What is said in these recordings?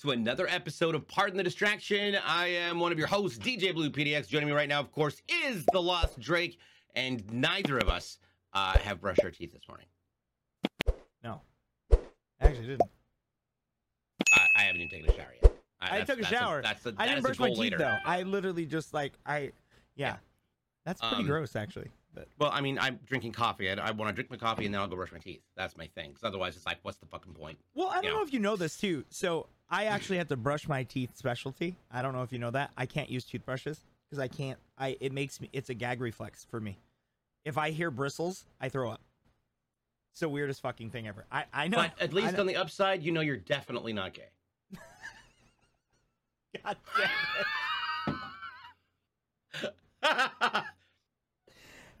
To another episode of Pardon the Distraction. I am one of your hosts, DJ Blue PDX. Joining me right now, of course, is the Lost Drake, and neither of us uh, have brushed our teeth this morning. No, I actually didn't. I, I haven't even taken a shower yet. I that's- took a shower. that's a, I that didn't brush my teeth later. though. I literally just like I, yeah, that's pretty Um, gross actually. But Well, I mean, I'm drinking coffee. I, I want to drink my coffee and then I'll go brush my teeth. That's my thing. Because otherwise, it's like, what's the fucking point? well, I don't Yeah. know if you know this too. So I actually have to brush my teeth specialty. I don't know if you know that. I can't use toothbrushes because I can't. I it makes me. It's a gag reflex for me. If I hear bristles, I throw up. It's the weirdest fucking thing ever. I I know. But at least on the upside, you know you're definitely not gay. God damn it.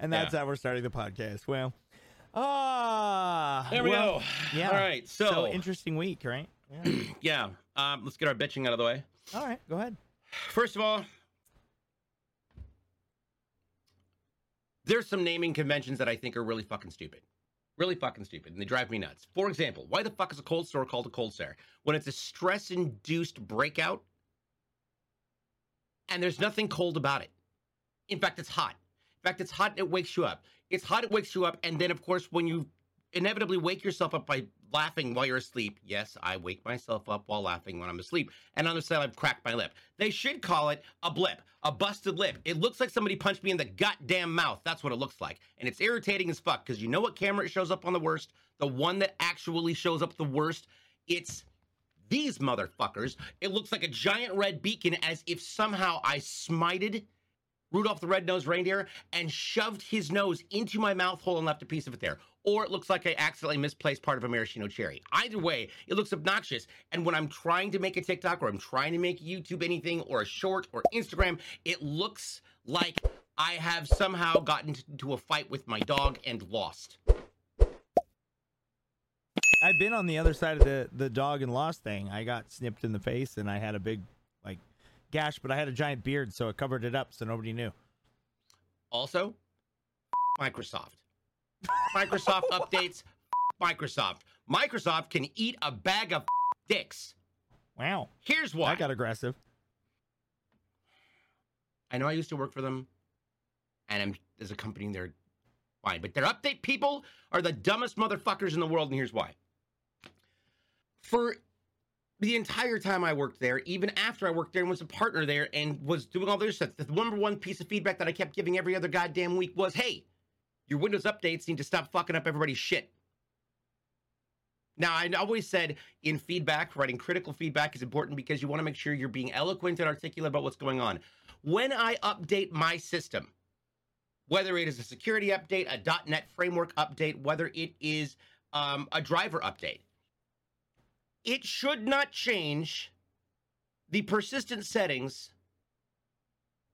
And that's how we're starting the podcast. Well, ah, there we well, go. yeah. All right. So, So, interesting week, right? Yeah. yeah. Um, let's get our bitching out of the way. All right, go ahead. First of all, there's some naming conventions that I think are really fucking stupid. Really fucking stupid, and they drive me nuts. For example, why the fuck is a cold sore called a cold sore when it's a stress induced breakout and there's nothing cold about it? In fact, it's hot. In fact, it's hot and it wakes you up. It's hot, it wakes you up, and then, of course, when you inevitably wake yourself up by laughing while you're asleep. Yes, I wake myself up while laughing when I'm asleep. And on the side, I've cracked my lip. They should call it a blip, a busted lip. It looks like somebody punched me in the goddamn mouth. That's what it looks like. And it's irritating as fuck because you know what camera it shows up on the worst? The one that actually shows up the worst? It's these motherfuckers. It looks like a giant red beacon as if somehow I smited Rudolph the Red-Nosed Reindeer and shoved his nose into my mouth hole and left a piece of it there. Or it looks like I accidentally misplaced part of a maraschino cherry. Either way, it looks obnoxious. And when I'm trying to make a TikTok or I'm trying to make YouTube anything or a short or Instagram, it looks like I have somehow gotten into a fight with my dog and lost. I've been on the other side of the the dog and lost thing. I got snipped in the face and I had a big like gash, but I had a giant beard, so it covered it up, so nobody knew. Also, Microsoft. Microsoft updates. Microsoft. Microsoft can eat a bag of dicks. Wow, Here's why. I got aggressive. I know I used to work for them, and I'm as a company they're fine, but their update people are the dumbest motherfuckers in the world, and here's why. For the entire time I worked there, even after I worked there and was a partner there and was doing all this stuff, the number one piece of feedback that I kept giving every other goddamn week was, "Hey, your Windows updates need to stop fucking up everybody's shit." Now, I always said in feedback, writing critical feedback is important because you want to make sure you're being eloquent and articulate about what's going on when I update my system, whether it is a security update, a .NET framework update, whether it is um, a driver update, it should not change the persistent settings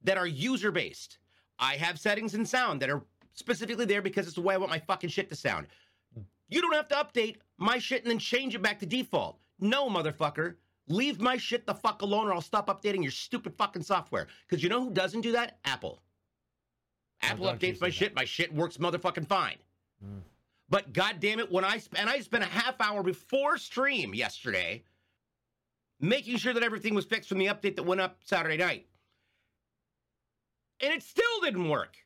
that are user based. I have settings in sound that are specifically there because it's the way I want my fucking shit to sound. You don't have to update my shit and then change it back to default. No, motherfucker. Leave my shit the fuck alone or I'll stop updating your stupid fucking software. Because you know who doesn't do that? Apple. Apple updates my that. shit. My shit works motherfucking fine. Mm. But god damn it, when I sp- and I spent a half hour before stream yesterday making sure that everything was fixed from the update that went up Saturday night. And it still didn't work.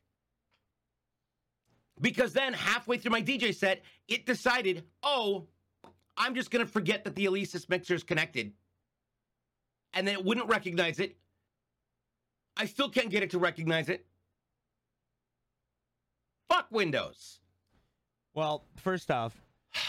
Because then halfway through my DJ set, it decided, oh, I'm just going to forget that the Alesis mixer is connected. And then it wouldn't recognize it. I still can't get it to recognize it. Fuck Windows. Well, first off,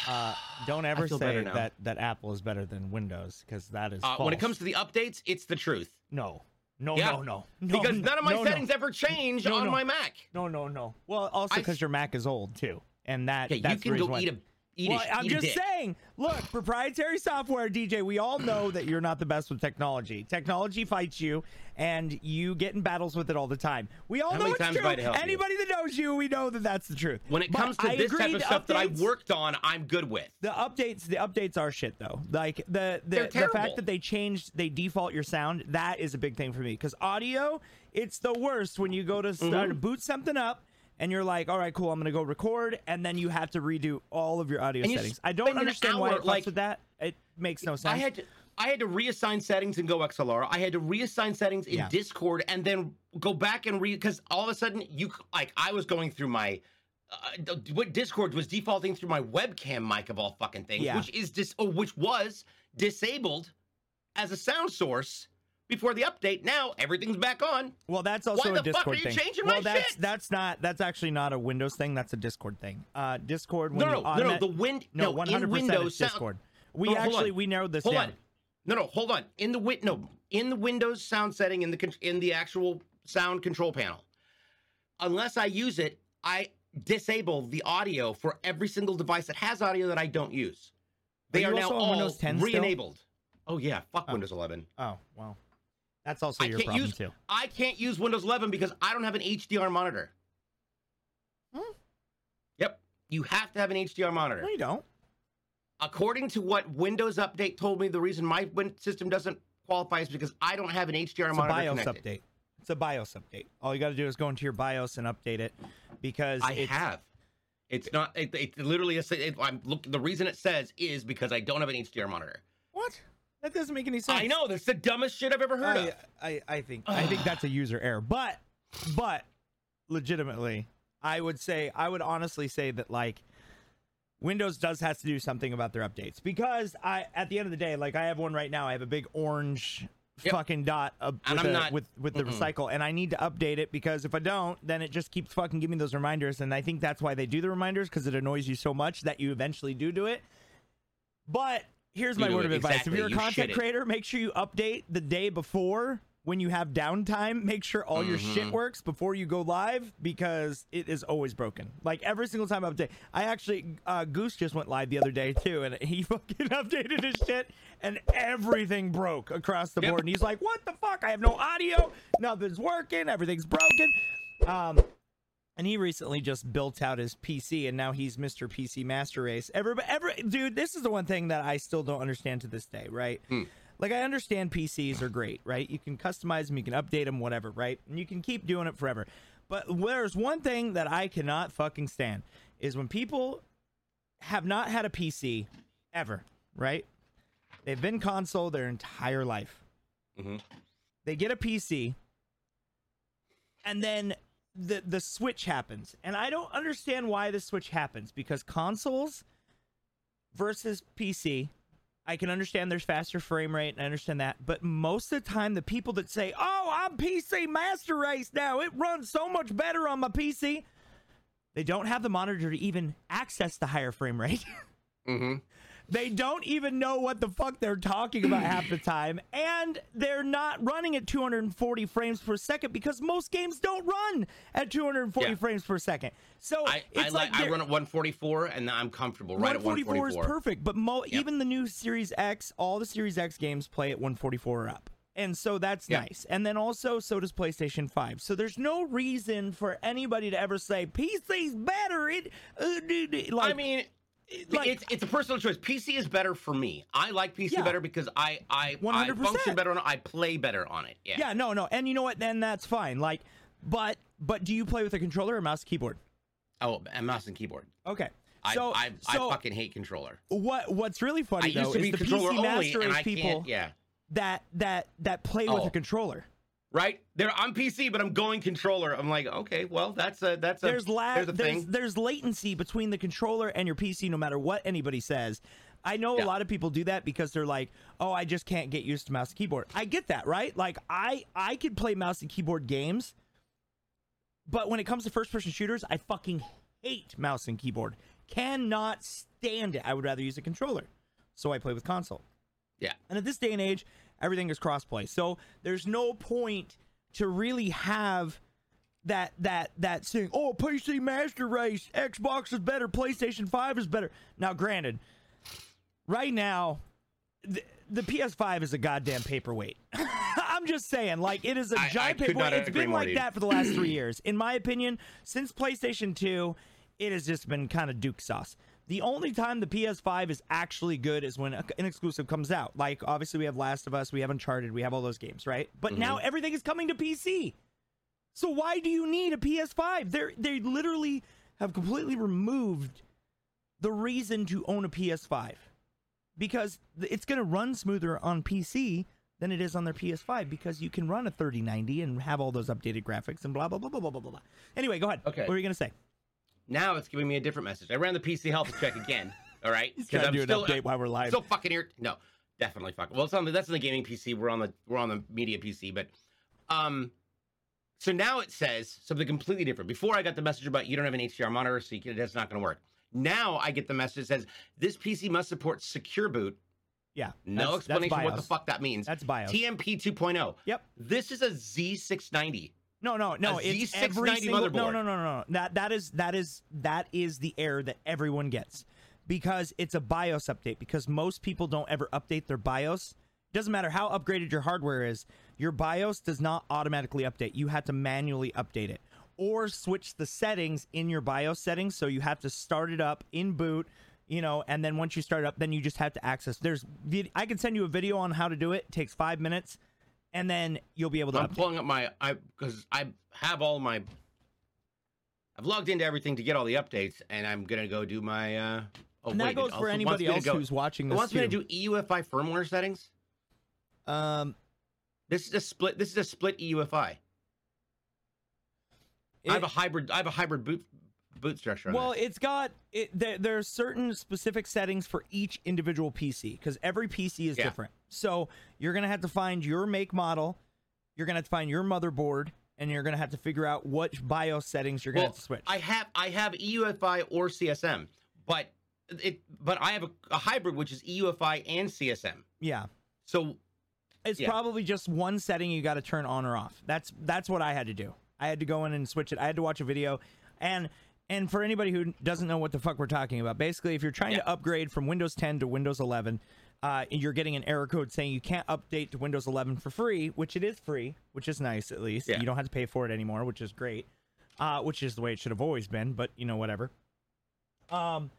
uh, don't ever say that that Apple is better than Windows because that is Uh, false. when it comes to the updates, it's the truth. no, no, Yeah. no, no, no, because none of my no, no. settings ever change No, on no. my Mac. No, no, no. Well, also because your Mac is old too, and that Okay, you that's the can reason go why- eat a eat well, I'm just saying. Look, proprietary software, DJ. We all know that you're not the best with technology. Technology fights you, and you get in battles with it all the time. We all How know it's true. I help you? Anybody that knows you, we know that that's the truth. When it But comes to I this type of stuff that I've worked on, I'm good with. the updates, the updates are shit though. Like the the, the fact that they changed, they default your sound. That is a big thing for me because audio, it's the worst when you go to start Mm-hmm. to boot something up and you're like, all right, cool, I'm gonna go record, and then you have to redo all of your audio And settings. I don't understand why it like- with that. It makes no sense. I had to, I had to reassign settings in GoXLR. I had to reassign settings in Yeah. Discord, and then go back and read because all of a sudden you like I was going through my. Uh, what Discord was defaulting through my webcam mic of all fucking things, Yeah. which is dis- oh, which was disabled as a sound source before the update. Now everything's back on. Well, that's also Why a Discord thing. well, that's shit? that's not that's actually not a Windows thing. That's a Discord thing. Uh, Discord. When No, no, no, no. The wind. no, No, hundred percent Windows is sound- Discord. We No, actually we narrowed this Hold down. on. No, no, hold on. In the win, no, in the Windows sound setting in the con- in the actual sound control panel, unless I use it, I disable the audio for every single device that has audio that I don't use. They Are are, now all Windows 10 re-enabled. Oh yeah, fuck Oh. Windows 11. Oh well, that's also I your can't problem use too. I can't use Windows 11 because I don't have an HDR monitor. Hmm. Yep, you have to have an HDR monitor. No, you don't. according to what Windows Update told me, the reason my win- system doesn't qualify is because I don't have an HDR monitor. It's a monitor BIOS connected. update. It's a BIOS update. All you got to do is go into your BIOS and update it because I it's, have. It's not. It, it literally. Is, it, I'm look. The reason it says is because I don't have an HDR monitor. What? That doesn't make any sense. I know that's the dumbest shit I've ever heard I, of. I, I think I think that's a user error. But but legitimately, I would say I would honestly say that like Windows does have to do something about their updates because I at the end of the day, like I have one right now. I have a big orange Yep. fucking dot uh, And with, I'm the- not- with with the mm-mm. recycle, and I need to update it because if I don't, then it just keeps fucking giving me those reminders, and I think that's why they do the reminders because it annoys you so much that you eventually do do it. But here's my word of advice: exactly, if you're a you content creator, make sure you update the day before when you have downtime. Make sure all your shit Mhm. works before you go live because it is always broken. Like every single time I update, I actually uh, Goose just went live the other day too, and he fucking updated his shit, and everything broke across the Yep. board. And he's like, "What the fuck? I have no audio. Nothing's working. Everything's broken." Um, and he recently just built out his PC, and now he's Mr. PC Master Race. Everybody, every dude, this is the one thing that I still don't understand to this day, right? Hmm. Like I understand PCs are great, right? You can customize them, you can update them, whatever, right? And you can keep doing it forever. But there's one thing that I cannot fucking stand is when people have not had a PC ever, right? They've been console their entire life. Mhm. They get a PC, and then the the switch happens, and I don't understand why the switch happens because consoles versus PC. I can understand there's faster frame rate, and I understand that. But most of the time, the people that say, "Oh, I'm PC Master Race now. It runs so much better on my PC," they don't have the monitor to even access the higher frame rate. Mm-hmm. They don't even know what the fuck they're talking about half the time, and they're not running at 240 frames per second because most games don't run at 240 Yeah. frames per second. So I, I it's like. I run at 144, and I'm comfortable right at 144 144. is perfect, but mo- Yep. even the new Series X, all the Series X games play at 144 or up. And so that's Yeah. nice. And then also, so does PlayStation 5. So there's no reason for anybody to ever say PC's better. It, uh, d- d-" like, I mean, like- it's it's a personal choice. PC is better for me. I like PC Yeah. better because I I, I 100%. function better on it. I play better on it. Yeah. Yeah, no, no. And you know what? Then that's fine. Like, but but do you play with a controller or mouse and keyboard? Oh, and mouse and keyboard. Okay. I So I, so I fucking hate controller. what what's really I funny used though is the controller PC only, master and race I people. Yeah. that that that play with Oh. a controller. Right. There, I'm PC, but I'm going controller. I'm like, okay, well, that's a that's a There's lag. there's a There's, thing. there's latency between the controller and your PC, no matter what anybody says. I know a lot of people do that because they're like, "Oh, I just can't get used to mouse and keyboard." I get that, right? Like, I I could play mouse and keyboard games, but when it comes to first-person shooters, I fucking hate mouse and keyboard. Cannot stand it. I would rather use a controller, so I play with console. Yeah. And at this day and age, everything is crossplay. So there's no point to really have that that that saying, "Oh, PC Master Race, Xbox is better, PlayStation 5 is better." Now, granted, right now the, the PS5 is a goddamn paperweight. I'm just saying, like it is a I- I giant not paperweight. It's been like that for the last 3 years. In my opinion, since PlayStation 2, it has just been kind of Duke sauce. The only time the PS5 is actually good is when an exclusive comes out. Like obviously we have Last of Us, we have Uncharted, we have all those games, right? But now Mm-hmm. everything is coming to PC. So why do you need a PS5? They're they literally have completely removed the reason to own a PS5 because it's going to run smoother on PC than it is on their PS5 because you can run a 3090 and have all those updated graphics and blah blah blah blah blah blah blah. Anyway, go ahead. Okay. What were you going to say? Now it's giving me a different message. I ran the PC health check again. All right, because I'm do an still, update while we're live. Still fucking here. No, definitely fucking. Well, it's on the, that's on the gaming PC. We're on the we're on the media PC, but um, so now it says something completely different. Before I got the message about you don't have an HDR monitor, so you can, that's not going to work. Now I get the message that says this PC must support secure boot. yeah. No explanation what the fuck that means. That's BIOS. TMP 2.0. Yep. This is a Z690. No, no, no. A It's Z690 every single. No, motherboard. no, no, no, no. That that is that is that is the error that everyone gets because it's a BIOS update. Because most people don't ever update their BIOS. Doesn't matter how upgraded your hardware is. Your BIOS does not automatically update. You have to manually update it or switch the settings in your BIOS settings. So you have to start it up in boot. You know, and then once you start it up, then you just have to access. There's, I can send you a video on how to do it. It takes five minutes, and then you'll be able to. I'm update. pulling up my I because I have all my I've logged into everything to get all the updates, and I'm gonna go do my. uh Oh and that it goes for anybody else go- who's watching It this wants me to do EUFI firmware settings. Um, This is a split. This is a split EUFI. I have a hybrid. I have a hybrid boot boot structure. Well, this. it's got it. There, there are certain specific settings for each individual PC because every PC is Yeah. different. So you're gonna have to find your make model. You're gonna have to find your motherboard, and you're gonna have to figure out what BIOS settings you're gonna well, have to switch. I have I have EUFI or CSM, but it but I have a, a hybrid which is EUFI and CSM. yeah, So it's Yeah. probably just one setting you got to turn on or off. That's that's what I had to do. I had to go in and switch it. I had to watch a video, and and for anybody who doesn't know what the fuck we're talking about, basically, if you're trying to upgrade from Windows 10 to Windows 11, uh, you're getting an error code saying you can't update to Windows 11 for free, which it is free, which is nice at least. Yeah. You don't have to pay for it anymore, which is great. Uh, which is the way it should have always been, but you know whatever. Um,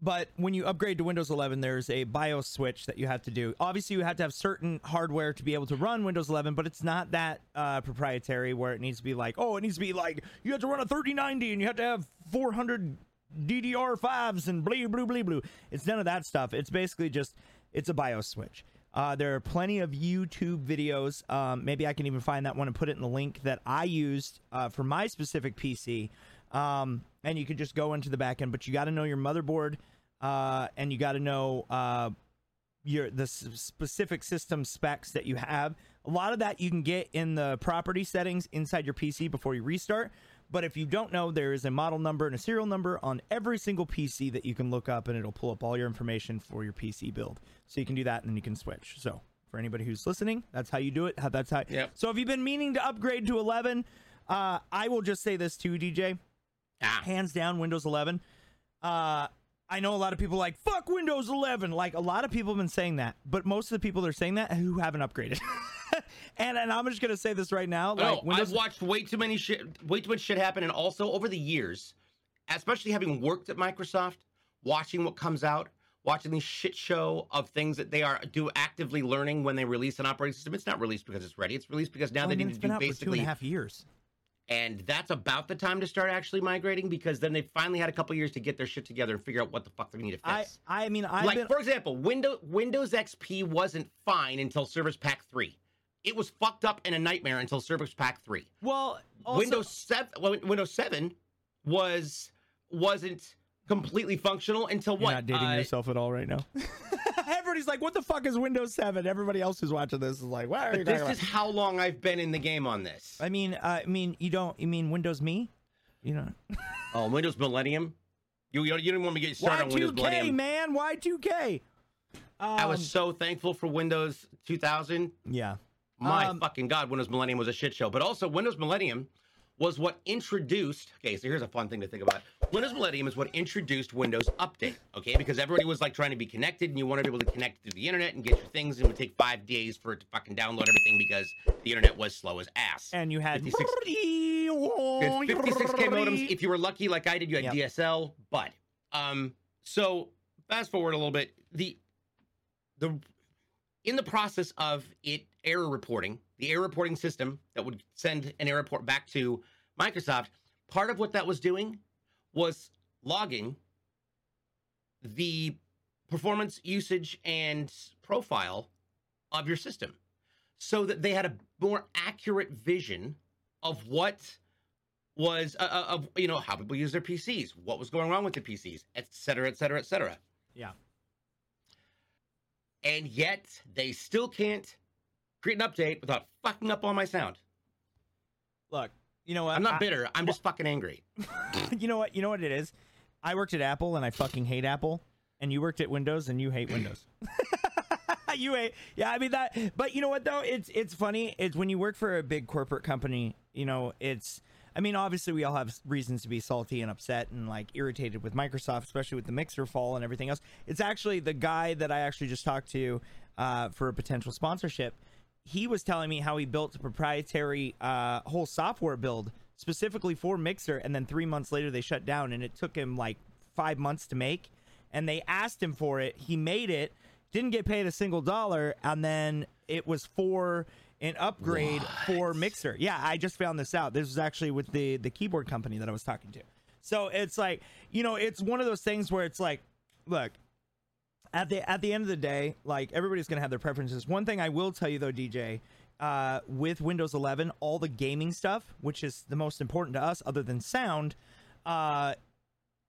but when you upgrade to Windows 11, there's a BIOS switch that you have to do. Obviously, you have to have certain hardware to be able to run Windows 11, but it's not that uh, proprietary where it needs to be like, oh, it needs to be like you have to run a 3090 and you have to have 400 DDR5s and blee blue blue blue. It's none of that stuff. It's basically just it's a BIOS switch. Uh, there are plenty of YouTube videos. Um, maybe I can even find that one and put it in the link that I used uh, for my specific PC. Um, and you could just go into the back end, but you got to know your motherboard, uh, and you got to know uh, your the specific system specs that you have. A lot of that you can get in the property settings inside your PC before you restart. But if you don't know, there is a model number and a serial number on every single PC that you can look up, and it'll pull up all your information for your PC build. So you can do that, and then you can switch. So for anybody who's listening, that's how you do it. That's how. Yep. So if you've been meaning to upgrade to 11, uh, I will just say this too, DJ ah, hands down Windows 11. Uh, I know a lot of people like fuck Windows 11. Like a lot of people have been saying that, but most of the people that are saying that who haven't upgraded. and and I'm just gonna say this right now. Like no, Windows, I've watched way too many shit, way too much shit happen, and also over the years, especially having worked at Microsoft, watching what comes out, watching these shit show of things that they are do actively learning when they release an operating system. It's not released because it's ready. It's released because now Oh, they and need to do for two basically and a half years. And that's about the time to start actually migrating because then they finally had a couple years to get their shit together and figure out what the fuck they need to fix. I mean I've like been for example, Windows Windows XP wasn't fine until Service Pack 3. It was fucked up and a nightmare until Service Pack 3. well also, Windows 7 well, Windows 7 was wasn't completely functional until what You're what? not dating Uh, yourself at all right now. Everybody's like, "What the fuck is Windows 7?" Everybody else who's watching this is like, "What are you talking this about?" is how long I've been in the game on this. I mean, uh, I mean, you don't. You mean Windows Me? You know, Oh, Windows Millennium. You you, you didn't want me to get started on Windows Y2K, Millennium. man, Y2K. I was Um, so thankful for Windows 2000. yeah. My Um, fucking god, Windows Millennium was a shit show. But also, Windows Millennium was what introduced. Okay, so here's a fun thing to think about. Windows Millennium is what introduced Windows Update. Okay, because everybody was like trying to be connected, and you wanted to be able to connect through the internet and get your things, and it would take five days for it to fucking download everything because the internet was slow as ass. And you had 56, 56K modems. If you were lucky, like I did, you had Yep. DSL. But um, so fast forward a little bit. The the in the process of it error reporting, the error reporting system that would send an error report back to Microsoft, part of what that was doing was logging the performance, usage, and profile of your system so that they had a more accurate vision of what was uh, uh, of you know how people use their PCs, what was going wrong with the PCs, et cetera, et cetera, et cetera. Yeah. And yet they still can't create an update without fucking up all my sound. Look, you know what? I'm not I- bitter. I'm just fucking angry. you know what? You know what it is. I worked at Apple and I fucking hate Apple, and you worked at Windows and you hate Windows. you hate, yeah. I mean that, but you know what though? It's it's funny. It's when you work for a big corporate company. You know, it's. I mean, obviously, we all have reasons to be salty and upset and like irritated with Microsoft, especially with the Mixer fall and everything else. It's actually the guy that I actually just talked to uh, for a potential sponsorship. He was telling me how he built a proprietary uh, whole software build specifically for Mixer, and then three months later they shut down, and it took him like five months to make. And they asked him for it. He made it, didn't get paid a single dollar, and then it was for an upgrade for Mixer. Yeah, I just found this out. This was actually with the the keyboard company that I was talking to. So it's like, you know, it's one of those things where it's like, look, at the at the end of the day, like everybody's gonna have their preferences. One thing I will tell you though, DJ, uh, with Windows 11, all the gaming stuff, which is the most important to us, other than sound, uh,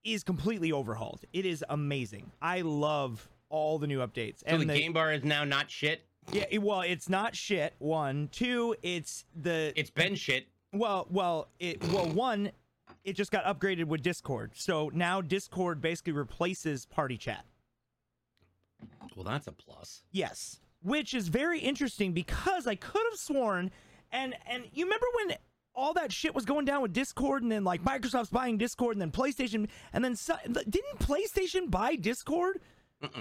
is completely overhauled. It is amazing. I love all the new updates. So the, game bar is now not shit. yeah, it- well, it's not shit. One, two, it's the It's been shit. well, well, it well one, it just got upgraded with Discord. So now Discord basically replaces Party Chat. Well, that's a plus. Yes, which is very interesting because I could have sworn, and and you remember when all that shit was going down with Discord, and then like Microsoft's buying Discord, and then PlayStation, and then didn't PlayStation buy Discord?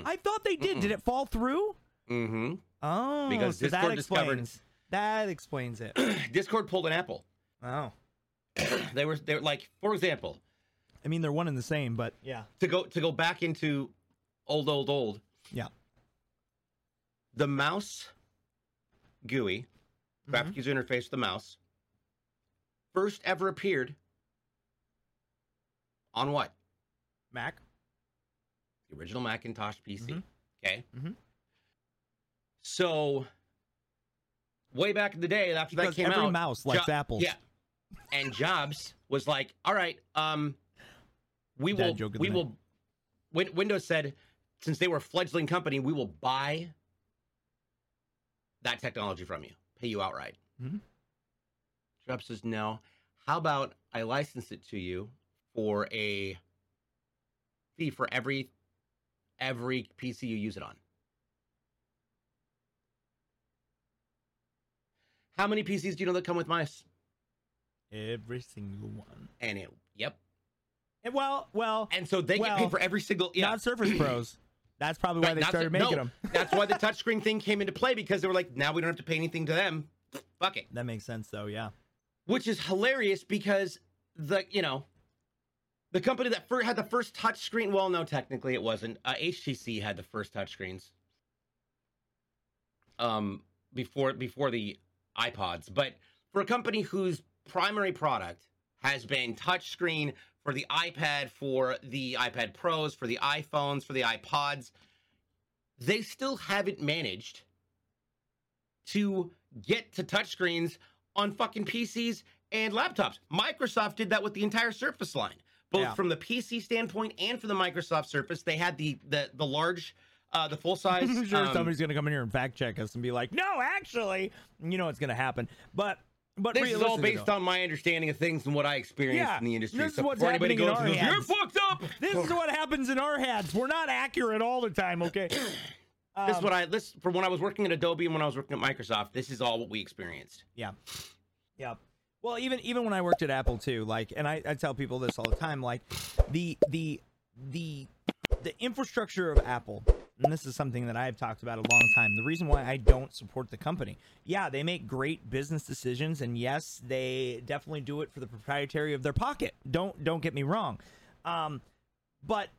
I thought they did. Did it fall through? Mm-hmm. Oh, Because so that Discord discovered- explains. That explains it. Discord pulled an apple. Oh, They were they're like, for example, I mean they're one and the same, but yeah, to go to go back into old old old. Yeah. The mouse GUI, graphic user interface the mouse, first ever appeared on what? Mac. The original Macintosh PC. Mhm. Okay. Mhm. So way back in the day after Because that came out, every out, mouse likes Jo- apples. Yeah. And Jobs was like, "All right, um we Dad will we will Win- Windows said since they were a fledgling company, we will buy that technology from you, pay you outright." Mhm. Jobs says, "No. How about I license it to you for a fee for every every PC you use it on?" How many PCs do you know that come with mice? Every single one. And it, yep. And well, well, And so they get paid for every single. Yeah, not Surface Pros. That's probably why Right, they started making no, them. that's why the touchscreen thing came into play because they were like, now we don't have to pay anything to them. Fuck it. That makes sense, though. Yeah. Which is hilarious because the you know, the company that fir- had the first touchscreen. Well, no, technically it wasn't. Uh, HTC had the first touchscreens. Um, before before the iPods, but for a company whose primary product has been touchscreen for the iPad, for the iPad Pros, for the iPhones, for the iPods, they still haven't managed to get to touchscreens on fucking PCs and laptops. Microsoft did that with the entire Surface line, both Yeah. from the PC standpoint and for the Microsoft Surface. They had the the the large, uh, the full size. I'm sure um, somebody's gonna come in here and fact check us and be like, "No, actually," you know what's gonna happen. But but This is all based though, on my understanding of things and what I experienced Yeah, in the industry. this is so what's before anybody happening in our goes, you're fucked up. This is what happens in our heads. We're not accurate all the time, okay? this is Um, what I this from when I was working at Adobe and when I was working at Microsoft. This is all what we experienced. Yeah. Yeah. Well, even even when I worked at Apple too, like, and I, I tell people this all the time, like, the the the the infrastructure of Apple, and this is something that I've talked about a long time. The reason why I don't support the company, yeah, they make great business decisions, and yes, they definitely do it for the proprietary of their pocket. Don't don't get me wrong, um, but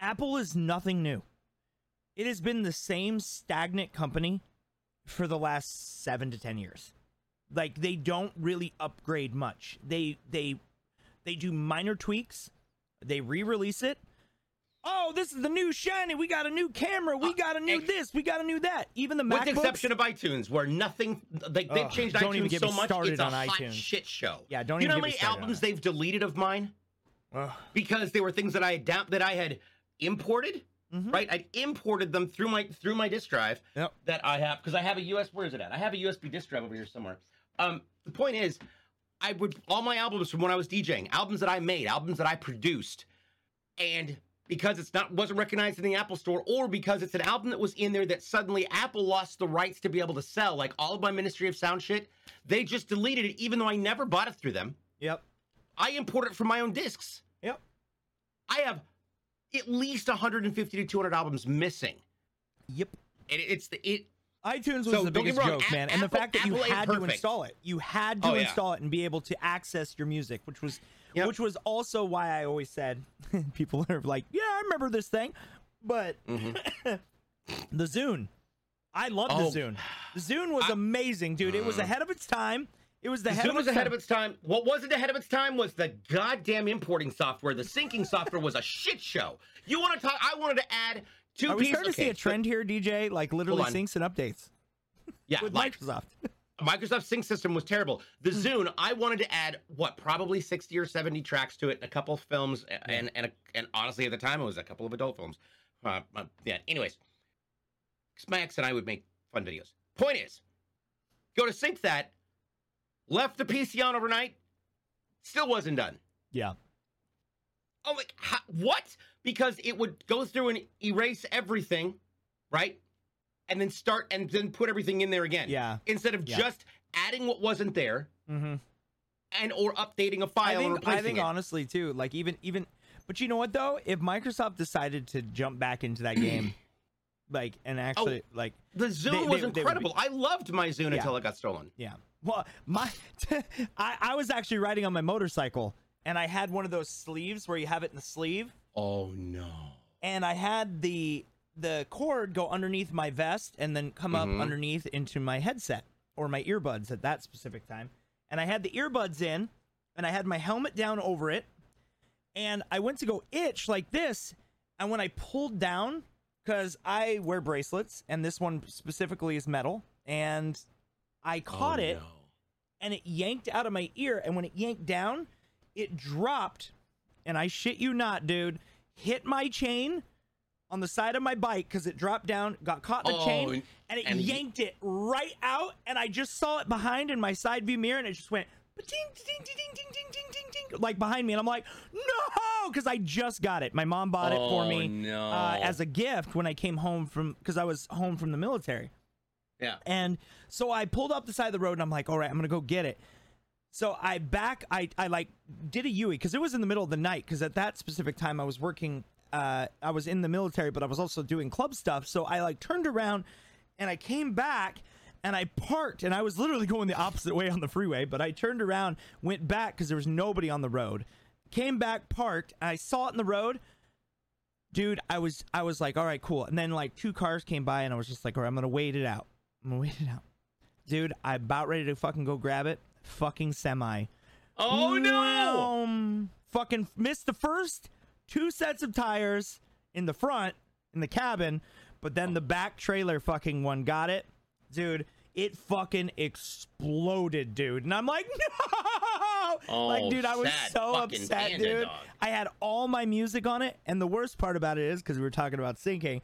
Apple is nothing new. It has been the same stagnant company for the last seven to ten years like they don't really upgrade much they they they do minor tweaks they re-release it oh, this is the new shiny. We got a new camera. We Uh, got a new ex- this. We got a new that. Even the With MacBooks. the exception of iTunes, where nothing they, they've Ugh, changed don't even iTunes get so much, started it's a on hot iTunes. shit show. Yeah, don't you know even how get me many started on albums they've deleted of mine Ugh. because they were things that I had down, that I had imported. Mhm. Right, I imported them through my through my disk drive Yep. that I have because I have a US. Where is it at? I have a USB disk drive over here somewhere. Um, the point is, I would all my albums from when I was DJing, albums that I made, albums that I produced, and because it's not wasn't recognized in the Apple Store, or because it's an album that was in there that suddenly Apple lost the rights to be able to sell, like all of my Ministry of Sound shit, they just deleted it, even though I never bought it through them. Yep. I import it from my own discs. Yep. I have at least 150 to 200 albums missing. Yep. And it's the it. iTunes was So, the biggest wrong, joke, A- man, and the fact that you Apple ain't had to install it, you had to Oh, yeah. install it and be able to access your music, which was, Yep. which was also why I always said, people are like, yeah, I remember this thing, but the Zune, I love Oh. the Zune. The Zune was I- amazing, dude. It was Uh. ahead of its time. It was the The head Zune was ahead time. of its time. What wasn't ahead of its time was the goddamn importing software. The syncing software was a shit show. You want to talk? I wanted to add two Are we pieces. starting to see a trend here, DJ? Like literally syncs and updates yeah, with like Microsoft. Microsoft Sync system was terrible. The Hmm. Zune, I wanted to add what probably sixty or seventy tracks to it, and a couple of films, and and a, and honestly, at the time, it was a couple of adult films. Uh, uh, yeah. Anyways, 'cause my ex and I would make fun videos. Point is, go to sync that. Left the PC on overnight. Still wasn't done. yeah. Oh, like how, what? Because it would go through and erase everything, right? And then start and then put everything in there again. Yeah. Instead of Yeah. just adding what wasn't there Mm-hmm. and or updating a file I think, replacing I think it. honestly too, like even even, but you know what though? If Microsoft decided to jump back into that game, like and actually like the Zune they- was they- they be- incredible. I loved my Zune Yeah. until it got stolen. yeah, well my I I was actually riding on my motorcycle and I had one of those sleeves where you have it in the sleeve, Oh no. and I had the the cord go underneath my vest and then come Mhm. up underneath into my headset or my earbuds at that specific time. And I had the earbuds in and I had my helmet down over it. And I went to go itch like this. And when I pulled down, because I wear bracelets and this one specifically is metal, and I caught Oh, it no. and it yanked out of my ear. And when it yanked down, it dropped. And I shit you not, dude, hit my chain on the side of my bike because it dropped down, got caught in the Oh, chain, and- it and yanked it right out. And I just saw it behind in my side view mirror, and it just went ding, ding, ding, ding, ding, ding, ding, ding, like behind me. And I'm like, no, because I just got it. My mom bought it for Oh, me no. uh, as a gift when I came home from because I was home from the military. Yeah. And so I pulled up the side of the road and I'm like, all right, I'm gonna go get it. So I back, I, I like did a because it was in the middle of the night because at that specific time I was working, uh, I was in the military, but I was also doing club stuff. So I like turned around and I came back and I parked and I was literally going the opposite way on the freeway, but I turned around, went back because there was nobody on the road, came back, parked, and I saw it in the road. Dude i was i was like all right cool. And then like two cars came by and i was just like all right i'm gonna wait it out. I'm gonna wait it out. Dude I'm about ready to fucking go grab it fucking semi. Oh no. Um, fucking missed the first two sets of tires in the front in the cabin but then the back trailer fucking one got it. Dude it fucking exploded dude. And i'm like no! Oh, like dude i was so upset dude. dog. I had all my music on it, and the worst part about it is because we were talking about syncing,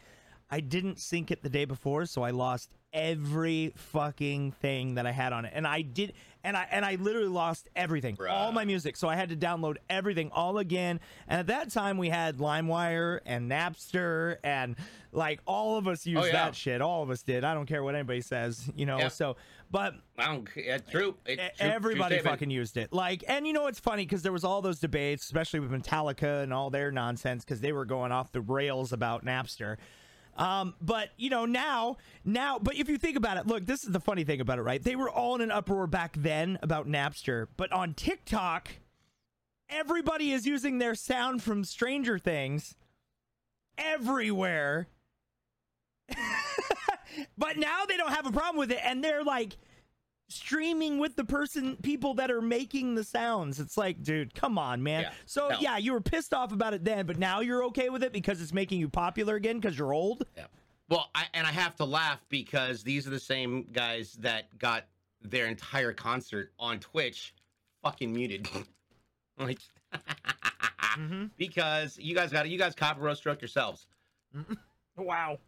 I didn't sync it the day before, so I lost every fucking thing that I had on it, and I did, and I and I literally lost everything, all my music. So I had to download everything all again. And at that time, we had LimeWire and Napster, and like all of us used Oh, yeah. that shit. All of us did. I don't care what anybody says, you know. Yeah. So, but I don't. Yeah, true. It, true- true Everybody statement. fucking used it. Like, and you know what's funny? Because there was all those debates, especially with Metallica and all their nonsense, because they were going off the rails about Napster. Um, but you know now, now, but if you think about it, look, this is the funny thing about it, right? They were all in an uproar back then about Napster, but on TikTok, everybody is using their sound from Stranger Things everywhere. but now they don't have a problem with it, and they're like streaming with the person people that are making the sounds. It's like, dude, come on, man. Yeah, so no. yeah, you were pissed off about it then, but now you're okay with it because it's making you popular again because you're old. Yeah. Well, I, and I have to laugh because these are the same guys that got their entire concert on Twitch fucking muted. like, Mm-hmm. because you guys got it. You guys copy roast stroke yourselves. Wow.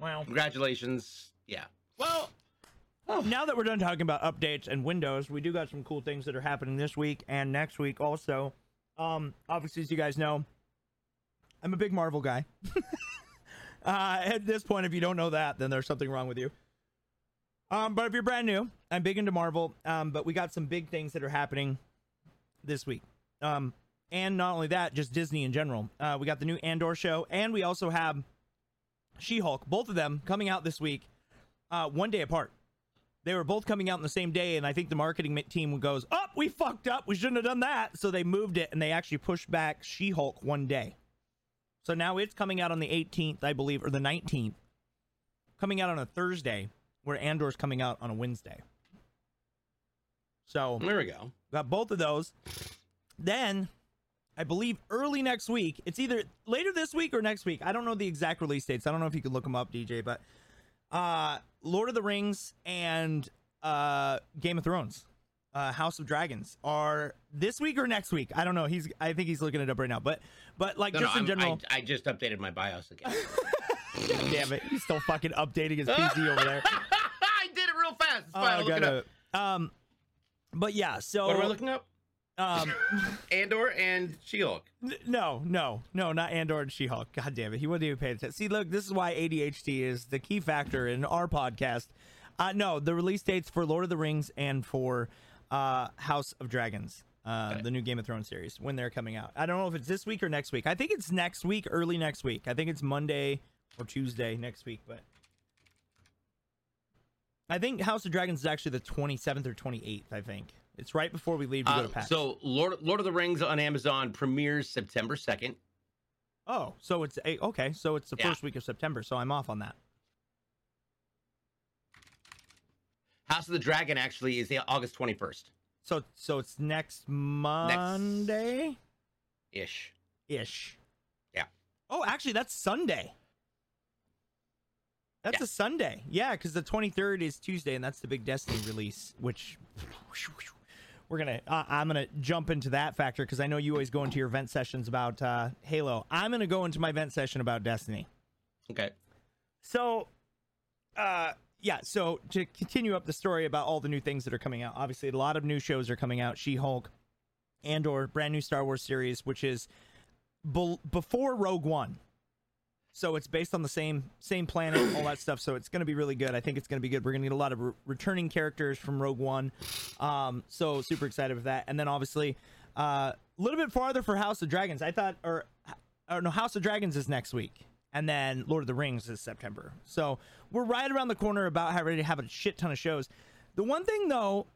Wow. Congratulations. Yeah. Well, now that we're done talking about updates and Windows, we do got some cool things that are happening this week and next week also. Um, obviously, as you guys know, I'm a big Marvel guy. uh, at this point, if you don't know that, then there's something wrong with you. Um, but if you're brand new, I'm big into Marvel. Um, but we got some big things that are happening this week. Um, and not only that, just Disney in general. Uh, we got the new Andor show, and we also have She-Hulk. Both of them coming out this week, uh, one day apart. They were both coming out on the same day, and I think the marketing team goes, "Up, we fucked up. We shouldn't have done that." So they moved it, and they actually pushed back She-Hulk one day. So now it's coming out on the 18th, I believe, or the 19th, coming out on a Thursday, where Andor's coming out on a Wednesday. So There we go. got both of those. Then, I believe early next week, it's either later this week or next week. I don't know the exact release dates. I don't know if you could look them up, DJ, but uh Lord of the Rings and uh Game of Thrones, uh House of Dragons are this week or next week. I don't know. He's I think he's looking it up right now. But but like No, just no, in general, I, I just updated my BIOS again. damn it, he's still fucking updating his PC over there. I did it real fast. It's fine. Oh, I'll look it up. um but yeah, so What am I looking up? Um Andor and She-Hulk. N- No, no, no, not Andor and She-Hulk. God damn it, he wouldn't even pay attention. See, look, this is why ADHD is the key factor in our podcast. Uh, no, the release dates for Lord of the Rings and for uh, House of Dragons, uh, Okay. the new Game of Thrones series, when they're coming out. I don't know if it's this week or next week. I think it's next week, early next week. I think it's Monday or Tuesday next week, but. I think House of Dragons is actually the 27th or 28th, I think. It's right before we leave to go Uh, to PAX. so Lord Lord of the Rings on Amazon premieres September 2nd. Oh, so it's a, okay. So it's the Yeah. first week of September. So I'm off on that. House of the Dragon actually is the August 21st So so it's next Monday Next ish. ish. Yeah. Oh, actually, that's Sunday. That's Yeah. a Sunday. Yeah, because the 23rd is Tuesday, and that's the big Destiny release. Which we're gonna. Uh, I'm gonna jump into that factor because I know you always go into your vent sessions about uh, Halo. I'm gonna go into my vent session about Destiny. Okay. So, uh, yeah. So to continue up the story about all the new things that are coming out, obviously a lot of new shows are coming out. She-Hulk, Andor brand new Star Wars series, which is bel before Rogue One. So it's based on the same same planet, all that stuff. So it's going to be really good. I think it's going to be good. We're going to get a lot of re- returning characters from Rogue One. Um, so super excited for that. And then obviously uh, a little bit farther for House of Dragons. I thought, or, or no, House of Dragons is next week, and then Lord of the Rings is September. So we're right around the corner about how ready to have a shit ton of shows. The one thing though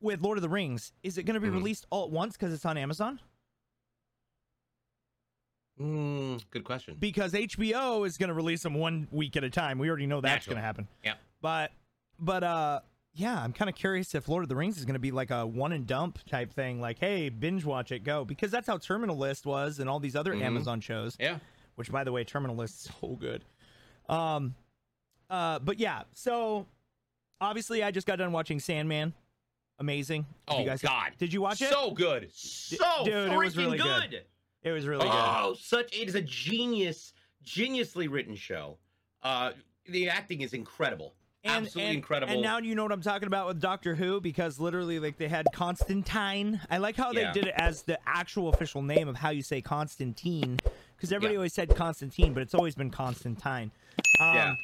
with Lord of the Rings is it going to be Mhm. released all at once because it's on Amazon? Mm, good question. because HBO is going to release them one week at a time. We already know that's going to happen. Yeah. But but uh yeah, I'm kind of curious if Lord of the Rings is going to be like a one and dump type thing like hey, binge watch it, go because that's how Terminal List was and all these other Mhm. Amazon shows, Yeah. which by the way, Terminal List is so good. Um uh but yeah, so obviously I just got done watching Sandman. Amazing. Oh you guys God. Did you watch it? So good. So dude, it freaking was really good. good. It was really good. Oh, such it is a genius, geniusly written show. Uh, the acting is incredible. Absolutely incredible. And now you know what I'm talking about with Doctor Who because literally, like they had Constantine. I like how Yeah. they did it as the actual official name of how you say Constantine, because everybody Yeah. always said Constantine, but it's always been Constantine. Um, Yeah.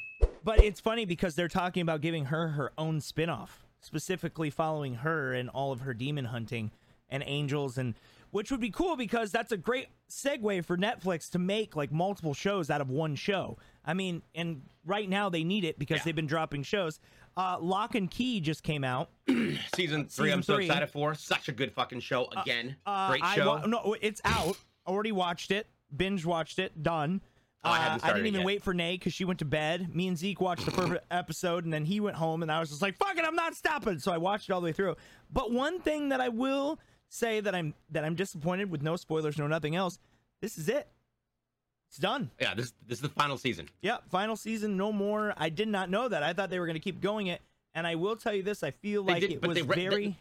But it's funny because they're talking about giving her her own spin-off, specifically following her and all of her demon hunting and angels and which would be cool because that's a great segue for Netflix to make like multiple shows out of one show. I mean, and right now they need it because Yeah. they've been dropping shows. Uh, Locke and Key just came out. season three, season I'm so three. excited for. Such a good fucking show again. Uh, Great I show. wa- no, it's out. Already watched it. Binge watched it. Done. Oh, I Uh, I didn't even yet. wait for Nate because she went to bed. Me and Zeke watched the first episode, and then he went home, and I was just like, "Fuck it, I'm not stopping." So I watched it all the way through. But one thing that I will say that I'm that I'm disappointed with no spoilers, no nothing else. This is it. It's done. Yeah, this this is the final season. Yep, final season, no more. I did not know that. I thought they were going to keep going it, and I will tell you this: I feel They like did- it was ra- they- very,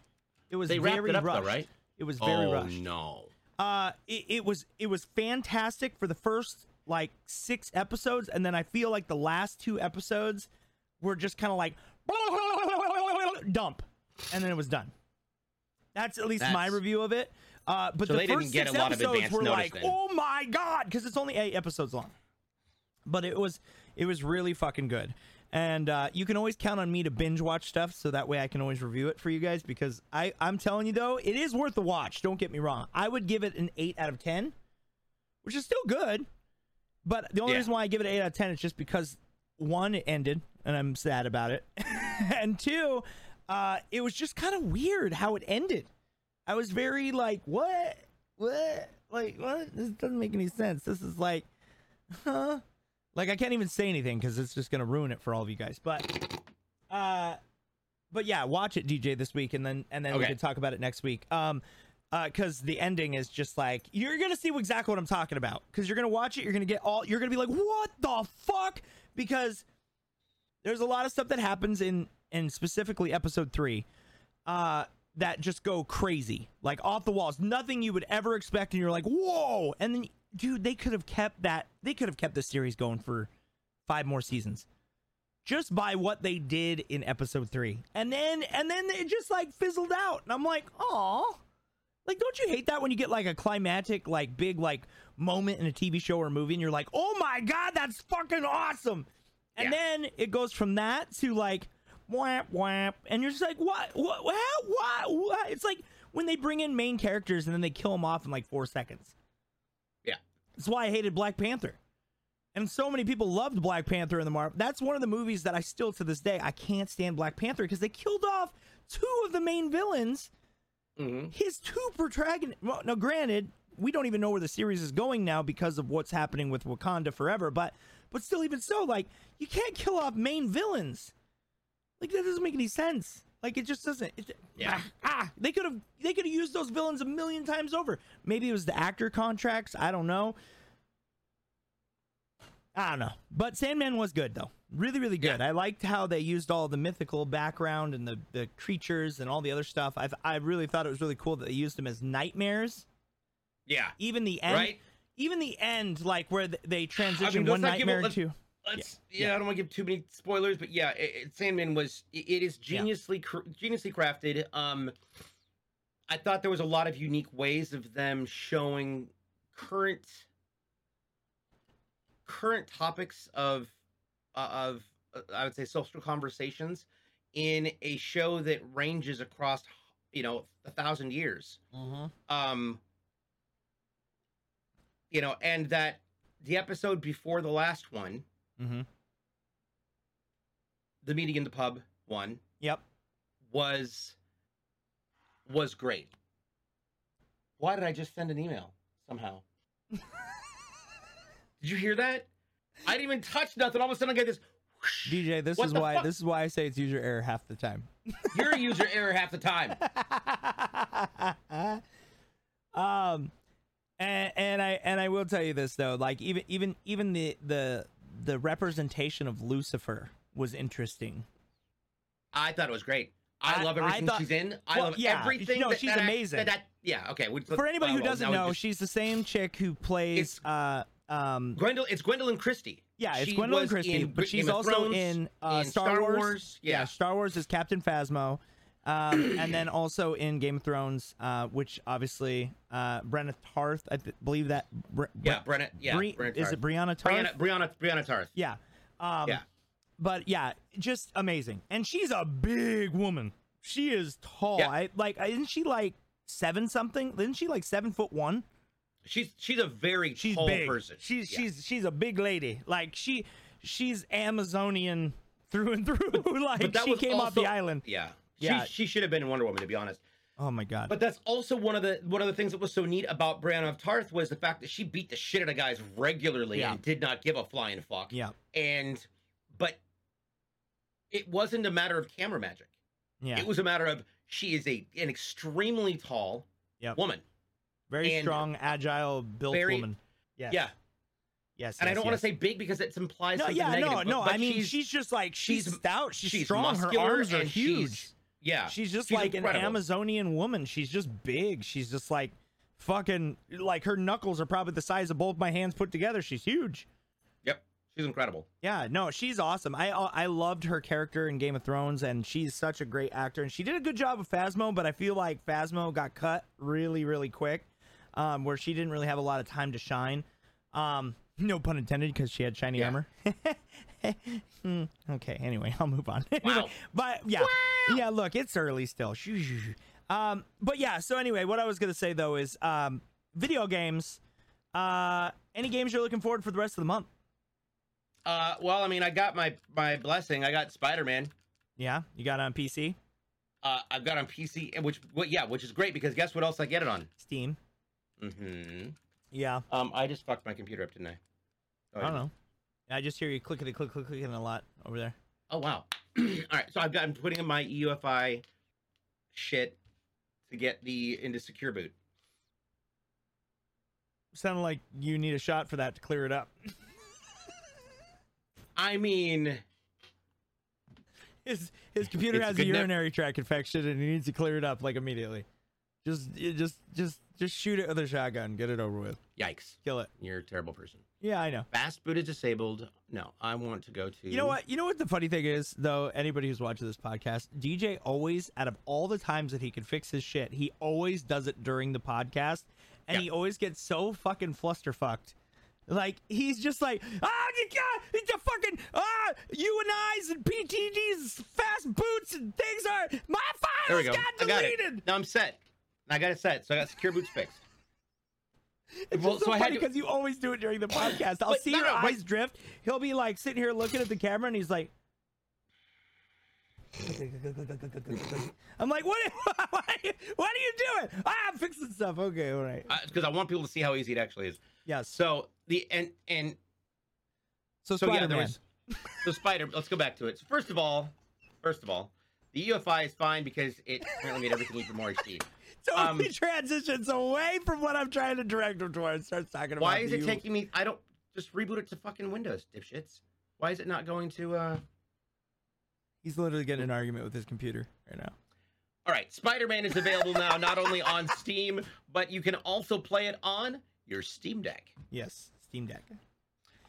it was they very it up though, rushed. right? It was very oh rushed. no. Uh, it, it was it was fantastic for the first like six episodes, and then I feel like the last two episodes were just kind of like dump, and then it was done. That's at least my review of it. Uh, but So the they didn't first get six a lot episodes were like, then. oh my god, because it's only eight episodes long. But it was it was really fucking good. And uh, you can always count on me to binge watch stuff, so that way I can always review it for you guys. Because I, I'm telling you though, it is worth the watch. Don't get me wrong. I would give it an eight out of ten, which is still good. But the only Yeah. reason why I give it an eight out of ten is just because one, it ended, and I'm sad about it, and two, uh, it was just kind of weird how it ended. I was very like, what, what, like, what? This doesn't make any sense. This is like, huh? Like I can't even say anything because it's just gonna ruin it for all of you guys. But, uh, but yeah, watch it, DJ, this week, and then and then we can talk about it next week. Um, uh, because the ending is just like you're gonna see exactly what I'm talking about. Because you're gonna watch it, you're gonna get all, you're gonna be like, what the fuck? Because there's a lot of stuff that happens in in specifically episode three, uh, that just go crazy, like off the walls. Nothing you would ever expect, and you're like, whoa! And then, dude, they could have kept that. They could have kept this series going for five more seasons, just by what they did in episode three. And then, and then it just like fizzled out, and I'm like, oh. Like, don't you hate that when you get like a climatic, like big, like moment in a TV show or a movie, and you're like, oh my god, that's fucking awesome. And Yeah. then it goes from that to like, whap whap, and you're just like, what, what, what, what, what? It's like when they bring in main characters and then they kill them off in like four seconds. Yeah. That's why I hated Black Panther. And so many people loved Black Panther in the Marvel. That's one of the movies that I still to this day I can't stand Black Panther because they killed off two of the main villains hmm his two protagonists. Well, now, granted, we don't even know where the series is going now because of what's happening with Wakanda Forever. But, but still, even so, like you can't kill off main villains. Like that doesn't make any sense. Like it just doesn't. It, Yeah. Ah, they could have they could have used those villains a million times over. Maybe it was the actor contracts. I don't know. I don't know. But Sandman was good though. Really, really good. Yeah. I liked how they used all the mythical background and the, the creatures and all the other stuff. I I really thought it was really cool that they used them as nightmares. Yeah. Even the end, Right. even the end, like where they transition one give nightmare let's- to. Let's. Yeah. Yeah, I don't want to give too many spoilers, but yeah, it, it, Sandman was. It, it is Yeah. geniusly cr- geniusly crafted. Um, I thought there was a lot of unique ways of them showing current current topics of uh, of uh, I would say social conversations in a show that ranges across you know a thousand years. um you know and that the episode before the last one Mm-hmm. the meeting in the pub one Yep. was was great why did i just send an email somehow did you hear that i didn't even touch nothing all of a sudden i get this whoosh. DJ, this What is why fuck? this is why I say it's user error half the time. you're a user error half the time um and, and i and i will tell you this though like even even even the the the representation of lucifer was interesting i thought it was great i, I- love I everything thought- she's in i Well, love yeah, everything no, that- she's that act- amazing. that, that- yeah okay we, for anybody who well, doesn't now know just- she's the same chick who plays uh um Gwendoline, it's Gwendoline Christie. yeah it's She gwendoline christie in but she's also Thrones, in uh in star, wars, Yeah. star wars is captain phasma um, and then also in Game of Thrones, uh, which obviously uh, Brenna Tarth, I th- believe that. Bre- yeah, Brenna. Yeah, Brenna is it Brianna Tarth? Brianna, Brianna, Brianna Tarth. Yeah. Um, Yeah. But yeah, just amazing. And she's a big woman. She is tall. Yeah. I like. Isn't she like seven something? Isn't she like seven foot one? She's she's a very She's tall big. person. She's Yeah. she's she's a big lady. Like she she's Amazonian through and through. like she came off the island. Yeah. Yeah. She, she should have been in Wonder Woman, to be honest. Oh my god. But that's also one of the one of the things that was so neat about Brianna of Tarth was the fact that she beat the shit out of guys regularly Yeah. and did not give a flying fuck. yeah. And but it wasn't a matter of camera magic. Yeah. It was a matter of she is a an extremely tall Yep. woman. Very strong, agile, built very- woman. Yes. Yeah. Yes. And I don't want to say big because it implies No, something yeah, negative. no, but- no. but I mean, she's, she's, just like she's, she's- stout. She's, she's strong. Her muscular arms are and huge. Yeah. She's just she's like incredible. an Amazonian woman. She's just big. She's just like fucking like her knuckles are probably the size of both my hands put together. She's huge. Yep. She's incredible. Yeah, no, she's awesome. I I loved her character in Game of Thrones, and she's such a great actor. And she did a good job of Phasma, but I feel like Phasma got cut really, really quick, um, where she didn't really have a lot of time to shine. Um, no pun intended, because she had shiny Yeah. armor. Hmm, okay, anyway, I'll move on. Wow. but yeah, yeah. Look, it's early still. Um, but yeah. So anyway, what I was gonna say though is, um, video games. Uh, any games you're looking forward for the rest of the month? Uh, well, I mean, I got my my blessing. I got Spider Man. Yeah, you got it on PC, Uh, I've got on PC, which well, yeah, which is great because guess what else I get it on? Steam. Mm-hmm. Yeah, Um, I just fucked my computer up, didn't I? Oh, I don't know. I just hear you clickety click click clicking a lot over there. Oh wow. All right, so I've got I'm putting in my UEFI shit to get the into secure boot. Sounded like you need a shot for that to clear it up. I mean, His his computer It's has a urinary tract infection and he needs to clear it up like immediately. Just just just just shoot it with a shotgun, get it over with, yikes! kill it. You're a terrible person. Yeah, I know. Fast boot is disabled. No, I want to go to. You know what? You know what the funny thing is, though. Anybody who's watching this podcast, DJ always, out of all the times that he can fix his shit, he always does it during the podcast, and Yeah. he always gets so fucking flusterfucked. Like he's just like, ah, you got it's a fucking ah, UNIs and PTDs, fast boots and things are my There we files go. got I got deleted. it. Now I'm set. I got it set. So I got secure boots fixed. It's Well, so, so I had funny to- because you always do it during the podcast. I'll But see no, your no, but- eyes drift. He'll be like sitting here looking at the camera, and he's like. I'm like, what? What are you, what are you doing? Ah, I'm fixing stuff. Okay, all right. Because I want people to see how easy it actually is. Yes. So the and and So, so yeah, Spider there was so Spider. Let's go back to it. So first of all, first of all, the UEFI is fine because it apparently made everything even more HD. Totally um, transitions away from what I'm trying to direct him towards. Starts talking about. Why is it taking me? I don't just reboot it to fucking Windows, dipshits. Why is it not going to? uh He's literally getting an argument with his computer right now. All right, Spider Man is available now, not only on Steam, but you can also play it on your Steam Deck. Yes, Steam Deck.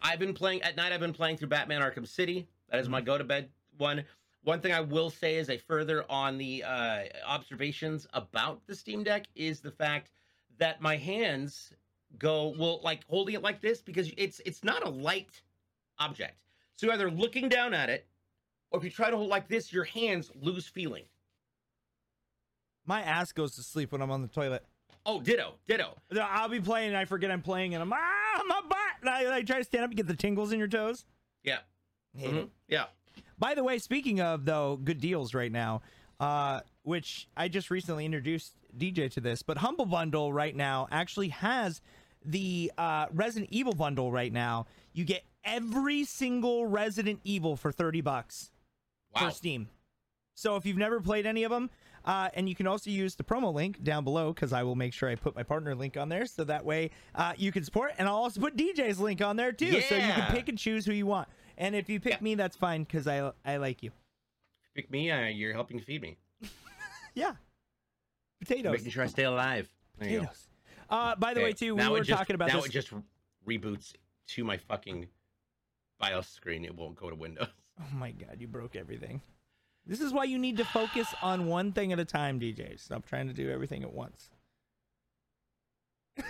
I've been playing at night. I've been playing through Batman Arkham City. That is my go to bed one. One thing I will say as a further on the uh, observations about the Steam Deck is the fact that my hands go well, like holding it like this because it's it's not a light object. So either looking down at it, or if you try to hold like this, your hands lose feeling. My ass goes to sleep when I'm on the toilet. Oh, ditto, ditto. I'll be playing and I forget I'm playing and I'm ah my butt. And I, I try to stand up and get the tingles in your toes. Yeah, Mhm. yeah. By the way, speaking of though, good deals right now, uh, which I just recently introduced DJ to this, but Humble Bundle right now actually has the uh, Resident Evil bundle right now. You get every single Resident Evil for thirty bucks Wow. for Steam. So if you've never played any of them, uh, and you can also use the promo link down below because I will make sure I put my partner link on there, so that way uh, you can support. And I'll also put DJ's link on there too, so you can pick and choose who you want. And if you pick Yeah. me, that's fine because I I like you. Pick me. Uh, you're helping feed me. Yeah, potatoes, Making sure I stay alive. There you go. potatoes. Uh, by the way, too, we now it were just- talking about now this. it just reboots to my fucking BIOS screen. It won't go to Windows. Oh my god, you broke everything. This is why you need to focus on one thing at a time, DJ. Stop trying to do everything at once.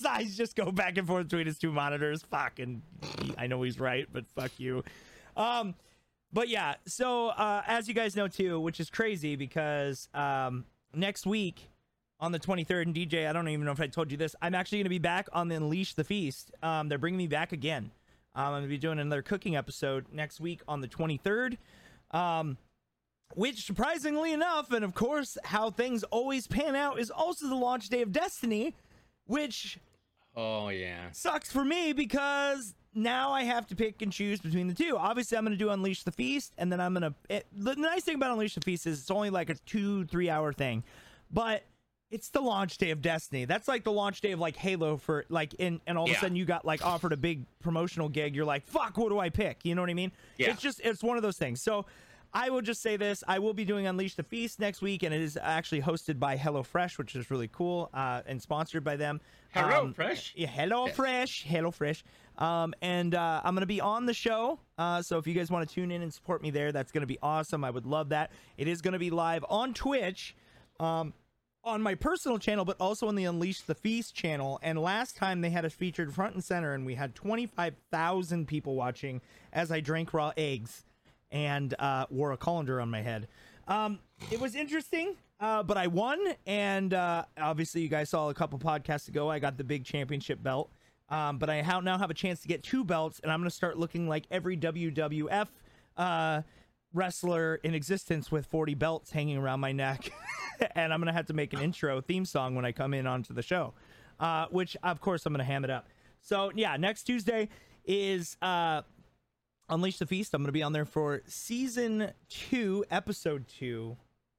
his eyes just go back and forth between his two monitors. Fucking, I know he's right, but fuck you. Um, but yeah, so uh, as you guys know too, which is crazy because um, next week on the 23rd, and DJ, I don't even know if I told you this, I'm actually going to be back on the Unleash the Feast. Um, they're bringing me back again. Um, I'm going to be doing another cooking episode next week on the 23rd. Um, which surprisingly enough, and of course, how things always pan out, is also the launch day of Destiny, which Oh yeah. sucks for me because now I have to pick and choose between the two. Obviously, I'm going to do Unleash the Feast, and then I'm going to. The nice thing about Unleash the Feast is it's only like a two, three hour thing, but it's the launch day of Destiny. That's like the launch day of like Halo for like, in, and all of Yeah. a sudden you got like offered a big promotional gig. You're like, fuck, what do I pick? You know what I mean? Yeah. It's just, it's one of those things. So, I will just say this: I will be doing Unleash the Feast next week, and it is actually hosted by HelloFresh, which is really cool, uh, and sponsored by them. Hello, Um, Fresh. yeah, hello Yes. fresh, hello fresh. Um, and uh, I'm gonna be on the show. Uh, so if you guys want to tune in and support me there, that's gonna be awesome. I would love that. It is gonna be live on Twitch, um, on my personal channel, but also on the Unleash the Feast channel. And last time they had us featured front and center, and we had 25,000 people watching as I drank raw eggs and uh, wore a colander on my head. Um, it was interesting, uh, but I won, and uh, obviously you guys saw a couple podcasts ago. I got the big championship belt, um, but I ha- now have a chance to get two belts, and I'm going to start looking like every WWF uh, wrestler in existence with 40 belts hanging around my neck, and I'm going to have to make an intro theme song when I come in onto the show, uh, which of course I'm going to ham it up. So yeah, next Tuesday is uh, Unleash the Feast. I'm going to be on there for season two, episode two.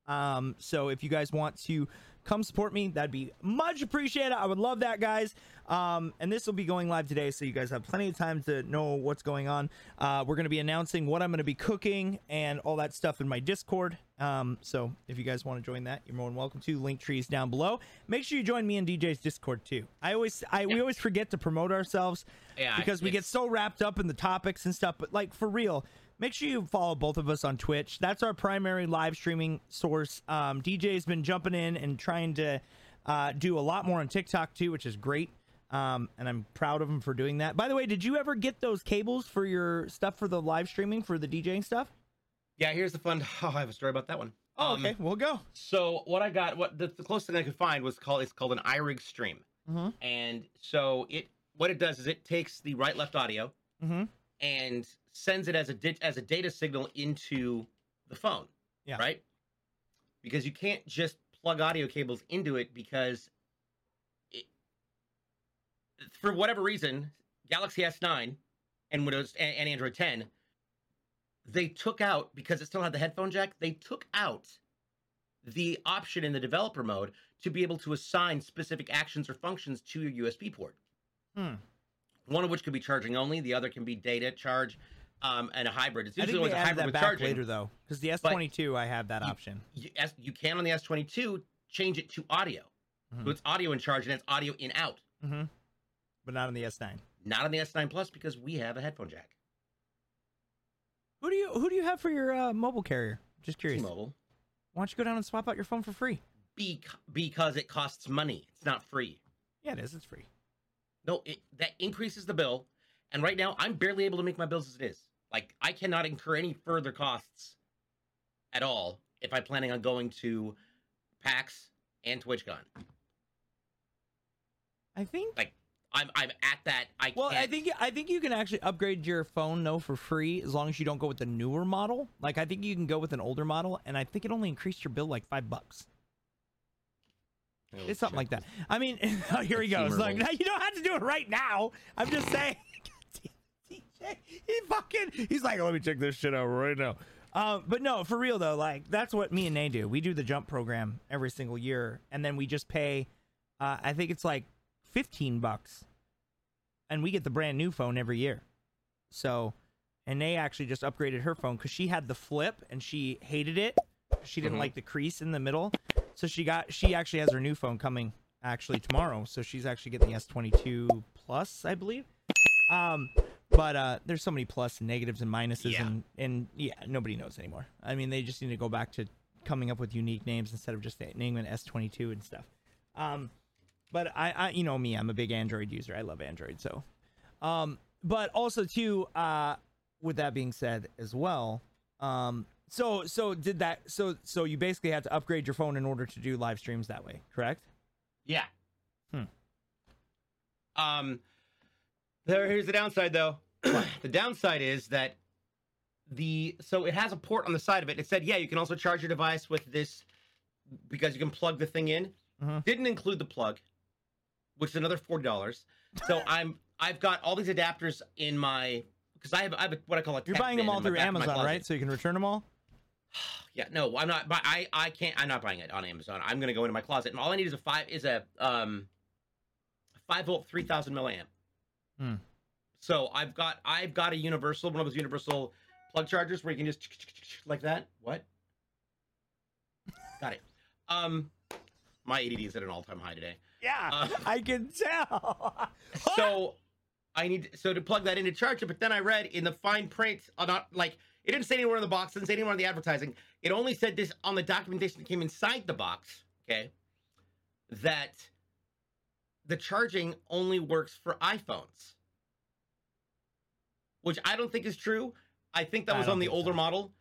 Um, so if you guys want to come support me, that'd be much appreciated. I would love that, guys. Um, and this will be going live today, so you guys have plenty of time to know what's going on. Uh, we're going to be announcing what I'm going to be cooking and all that stuff in my Discord. Um, so if you guys want to join that, you're more than welcome to. Link trees down below. Make sure you join me in DJ's Discord too. I always, I we always forget to promote ourselves Yeah, because we get so wrapped up in the topics and stuff. But like for real, make sure you follow both of us on Twitch. That's our primary live streaming source. Um, DJ's been jumping in and trying to uh, do a lot more on TikTok too, which is great. Um, and I'm proud of him for doing that. By the way, did you ever get those cables for your stuff for the live streaming for the DJing stuff? Yeah, here's the fun. Oh, I have a story about that one. Oh, Um, okay, we'll go. So what I got, what the, the closest thing I could find was called it's called an iRig stream, Mhm. and so it what it does is it takes the right left audio Mhm. and sends it as a dit as a data signal into the phone. Yeah. Right. Because you can't just plug audio cables into it because it, for whatever reason, Galaxy S9 and Windows and, and Android 10 they took out because it still had the headphone jack they took out the option in the developer mode to be able to assign specific actions or functions to your usb port Hmm. one of which could be charging only the other can be data charge um, and a hybrid it's I usually always a hybrid that with back charging later though, because the S22 I have that you- option. you, you can on the s22 change it to audio Mhm. so it's audio in charge and it's audio in out hmm But not on the S9. not on the s9 plus because we have a headphone jack Who do you who do you have for your uh, mobile carrier? Just curious. t-mobile Why don't you go down and swap out your phone for free? Bec- because it costs money it's not free Yeah, it is. It's free. No, it, that increases the bill. And right now, I'm barely able to make my bills as it is. Like, I cannot incur any further costs at all if I'm planning on going to PAX and TwitchCon. I think. Like, I'm I'm at that. I Well, can't. I think I think you can actually upgrade your phone though for free as long as you don't go with the newer model. Like I think you can go with an older model, and I think it only increased your bill like five bucks. Oh, It's something shit. like that. I mean, here he goes. Like Consumer you don't have to do it right now. I'm just saying. He fucking. He's like, let me check this shit out right now. Um, but no, for real though, like that's what me and Nay do. We do the jump program every single year, and then we just pay. Uh, I think it's like fifteen bucks, and we get the brand new phone every year. So, and Nay actually just upgraded her phone because she had the flip and she hated it. She didn't Mhm. like the crease in the middle, so she got. She actually has her new phone coming actually tomorrow. So she's actually getting the S22 Plus, I believe. Um, but uh, there's so many plus and negatives and minuses, Yeah. and and yeah, nobody knows anymore. I mean, they just need to go back to coming up with unique names instead of just naming it S22 and stuff. Um, but I, I, you know me, I'm a big Android user. I love Android, so. Um, but also too, uh, with that being said, as well, um, so so did that? So so you basically had to upgrade your phone in order to do live streams that way, correct? Yeah. Hmm. Um, there, here's the downside, though. the downside is that the so it has a port on the side of it. It said, yeah, you can also charge your device with this because you can plug the thing in. Mhm. Didn't include the plug, which is another forty dollars. So I'm I've got all these adapters in my because I have I have a, what I call a You're buying them all through Amazon, right? So you can return them all. Yeah, no, I'm not. I I can't. I'm not buying it on Amazon. I'm gonna go into my closet, and all I need is a five is a um five volt three thousand milliamp. Hmm. So I've got I've got a universal one of those universal plug chargers where you can just like that. What? Got it. Um, my ADD is at an all time high today. Yeah, Uh, I can tell. so I need so to plug that in to charge it. But then I read in the fine print, uh, not like it didn't say anywhere in the box, it didn't say anywhere in the advertising. It only said this on the documentation that came inside the box. Okay, that the charging only works for iPhones, which I don't think is true. I think that I was on the think so. older model,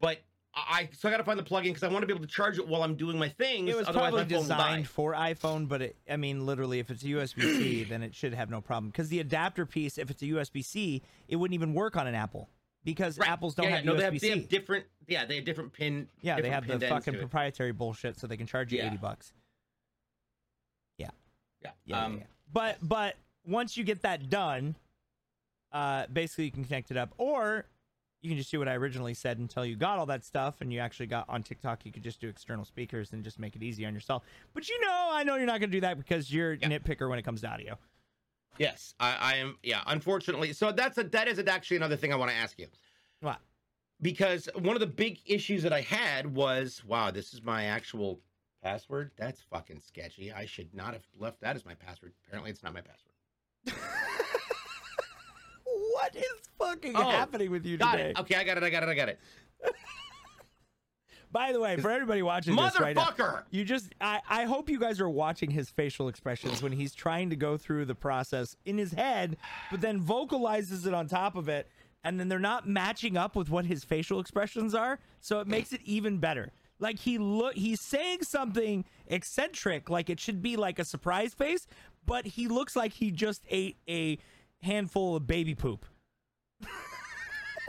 but. I so I gotta find the plug-in because I want to be able to charge it while I'm doing my things. It was otherwise probably my phone will die. designed for iPhone, but it, I mean, literally, if it's a USB-C, then it should have no problem. Because the adapter piece, if it's a USB-C, it wouldn't even work on an Apple because Right. Apples don't yeah, have no. They have, they have different. Yeah, they have different pin. yeah, they different have the fucking proprietary bullshit, so they can charge you Yeah. eighty bucks. Yeah. Yeah, yeah, um, yeah. But but once you get that done, uh, basically you can connect it up, or you can just do what I originally said until you got all that stuff and you actually got on TikTok. You could just do external speakers and just make it easy on yourself. But you know, I know you're not going to do that because you're a Yeah. nitpicker when it comes to audio. Yes, I, I am. Yeah, unfortunately. So that's a that is actually another thing I want to ask you What? because one of the big issues that I had was wow, this is my actual password. That's fucking sketchy. I should not have left that as my password. Apparently, it's not my password. what is fucking Oh, happening with you Got today? it. Okay, I got it. I got it. I got it. By the way, for everybody watching this right now, Motherfucker. You just I, I hope you guys are watching his facial expressions when he's trying to go through the process in his head, but then vocalizes it on top of it, and then they're not matching up with what his facial expressions are, so it makes it even better. Like he look he's saying something eccentric, like it should be like a surprise face, but he looks like he just ate a handful of baby poop.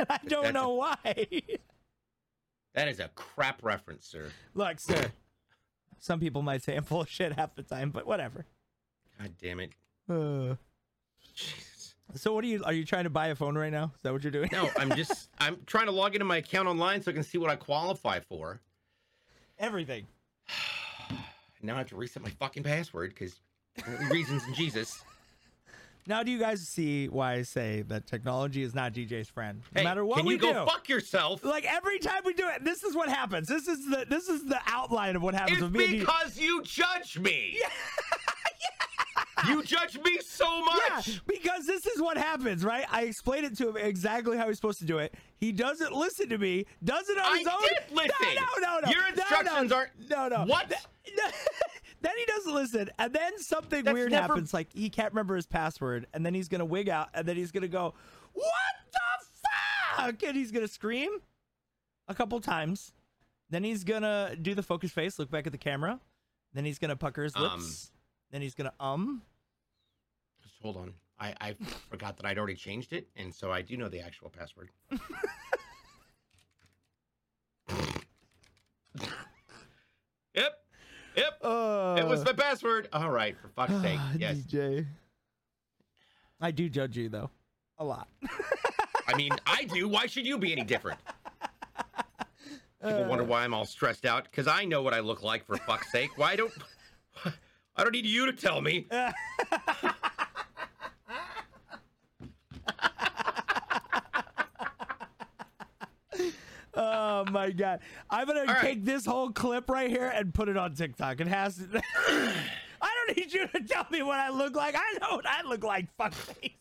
I don't That's a- know why. That is a crap reference, sir. Look, sir. Some people might say I'm full of shit half the time, but whatever. God damn it. Uh, so what are you are you trying to buy a phone right now? Is that what you're doing? No, I'm just I'm trying to log into my account online so I can see what I qualify for. Everything. Now I have to reset my fucking password because reasons in Jesus. Now do you guys see why I say that technology is not DJ's friend? No Hey, matter what can we you go do. fuck yourself? like every time we do it, this is what happens. This is the this is the outline of what happens It's with me. because you judge me. You judge me so Yeah, much. because this is what happens, right? I explained it to him exactly how he's supposed to do it. He doesn't listen to me. Does it on I his own. did listen. No, no, no, no. Your No, no. instructions aren't- No, no. What? then he doesn't listen, and then something That's weird never- happens. Like he can't remember his password, and then he's gonna wig out, and then he's gonna go, "What the fuck?" and he's gonna scream a couple times. Then he's gonna do the focus face, look back at the camera. Then he's gonna pucker his lips. Um. Then he's gonna um. Just hold on. I, I forgot that I'd already changed it, and so I do know the actual password. yep. Yep. Uh, it was my password. All right, for fuck's sake. Ah, Yes. DJ. I do judge you though, a lot. I mean, I do. Why should you be any different? People wonder why I'm all stressed out because I know what I look like. For fuck's sake, why don't I don't need you to tell me? oh my god! I'm gonna right. take this whole clip right here and put it on TikTok. It has. To... I don't need you to tell me what I look like. I know what I look like. Fuckface.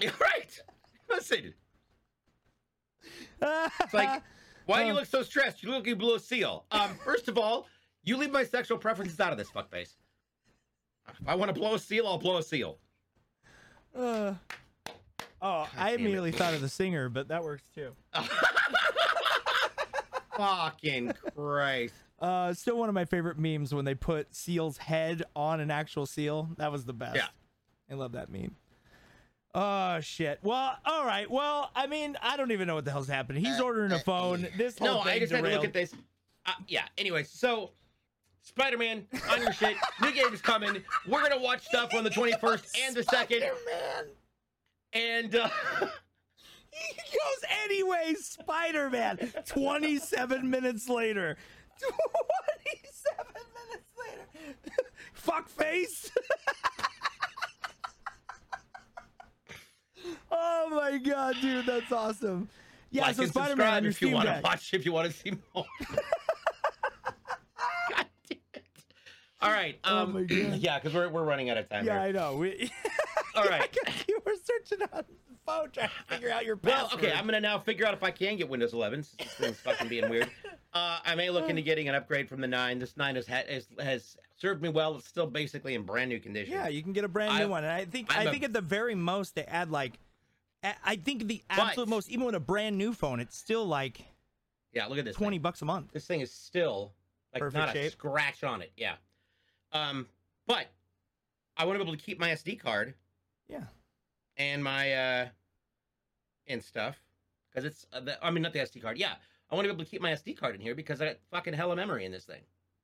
right. Listen, it's like, why do you look so stressed? You look like you blew a seal. Um, first of all, you leave my sexual preferences out of this fuckface. If I want to blow a seal, I'll blow a seal. Uh, oh, I damn it. immediately thought of the singer, but that works too. Fucking Christ. Uh, still one of my favorite memes when they put Seal's head on an actual seal. That was the best. Yeah. I love that meme. Oh shit. Well, all right. Well, I mean, I don't even know what the hell's happening. He's ordering a phone. This whole No, I just had to look at this. Uh, yeah. Anyway, so Spider Man on your shit. New game is coming. We're gonna watch stuff on the 21st and the second. Spider-Man. And uh, He goes anyway, Spider Man. 27 minutes later. 27 minutes later. Fuck face. oh my god, dude, that's awesome. Yeah, like so Spider Man subscribe on your if you want to watch. If you want to see more. god damn it. All right. Oh Um, God. Yeah, because we're we're running out of time. Yeah, here. I know. We, All right. you were searching on the phone trying to figure out your Well, okay, I'm gonna now figure out if I can get Windows 11. Since this thing's fucking being weird. Uh, I may look into getting an upgrade from the nine. This nine has, ha- has has served me well. It's still basically in brand new condition. Yeah, you can get a brand new I- one, and I think I'm I a- think at the very most they add like, I think the But- absolute most, even with a brand new phone, it's still like Yeah, look at this. twenty Thing. bucks a month. This thing is still like Perfect not a scratch on it. Yeah. Um, but I want to be able to keep my SD card Yeah, and my uh and stuff because it's uh, the, I mean not the SD card. Yeah, I want to be able to keep my SD card in here because I got fucking hella memory in this thing.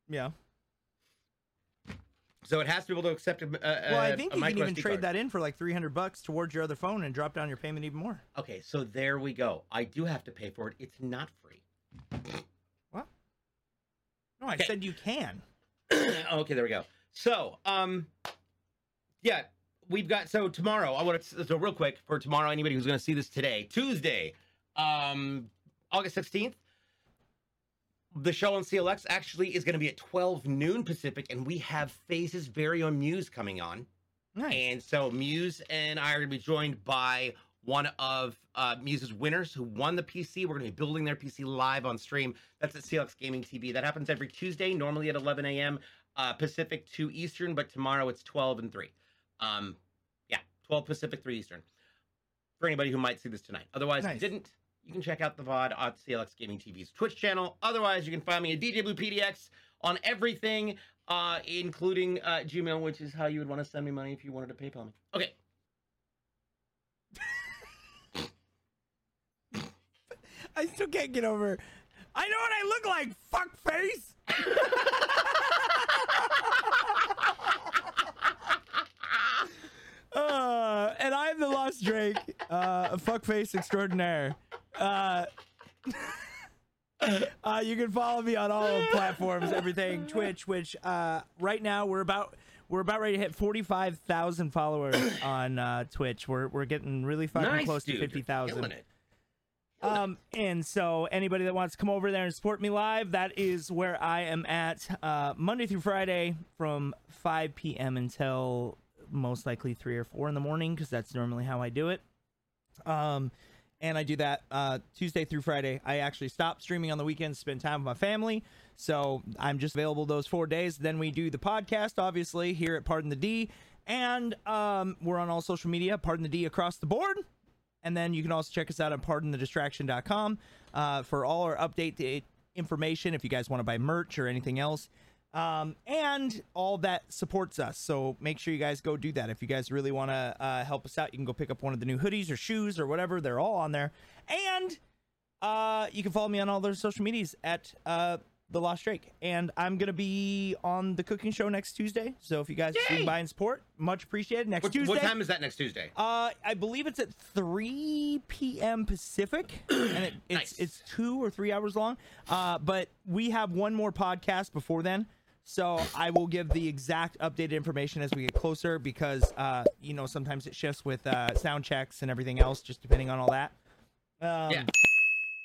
yeah. So it has to be able to accept a, a, Well, I think you can even SD trade card. that in for like three hundred bucks towards your other phone and drop down your payment even more. Okay, so there we go. I do have to pay for it. It's not free. What? No, I Okay. said you can. okay, there we go. So, um, yeah, we've got so tomorrow. I want to so real quick for tomorrow. Anybody who's going to see this today, Tuesday, um, August sixteenth. The show on CLX actually is going to be at 12 noon Pacific, and we have Phase's very own Muse coming on. Nice. And so Muse and I are going to be joined by one of uh, Muse's winners who won the PC. We're going to be building their PC live on stream. That's at CLX Gaming TV. That happens every Tuesday, normally at 11 a.m. Uh, Pacific, to Eastern, but tomorrow it's 12 and 3. Um, yeah, 12 Pacific, 3 Eastern. For anybody who might see this tonight. Otherwise, if Nice. you didn't, you can check out the VOD on CLX Gaming TV's Twitch channel. Otherwise, you can find me at DJ Blue PDX on everything, uh, including uh, Gmail, which is how you would want to send me money if you wanted to PayPal me. Okay. I still can't get over. I know what I look like. Fuck face. uh, and I'm the Lost Drake, uh, a fuckface extraordinaire. Uh, uh, you can follow me on all platforms, everything, Twitch, which uh, right now we're about we're about ready to hit forty five thousand followers on uh, Twitch. We're we're getting really fucking nice, close dude. to You're fifty thousand. killing it. Um, and so anybody that wants to come over there and support me live, that is where I am at uh, Monday through Friday from 5 p.m. until most likely three or four in the morning because that's normally how I do it. Um, and I do that uh, Tuesday through Friday. I actually stop streaming on the weekends, spend time with my family. So I'm just available those four days. Then we do the podcast, obviously, here at Pardon the D. And um, we're on all social media, Pardon the D across the board. And then you can also check us out on pardonthedistraction.com uh, for all our update information if you guys want to buy merch or anything else. Um, and all that supports us. So make sure you guys go do that. If you guys really want to uh, help us out, you can go pick up one of the new hoodies or shoes or whatever. They're all on there. And uh, you can follow me on all those social medias at uh, the Lost Drake. And I'm gonna be on the cooking show next Tuesday. So if you guys Yay! swing by and support, much appreciated. Next What, Tuesday. what time is that next Tuesday? Uh, I believe it's at 3 p.m. Pacific, and it, it's Nice. it's two or three hours long. Uh, but we have one more podcast before then, so I will give the exact updated information as we get closer because uh, you know sometimes it shifts with uh, sound checks and everything else, just depending on all that. Um, Yeah.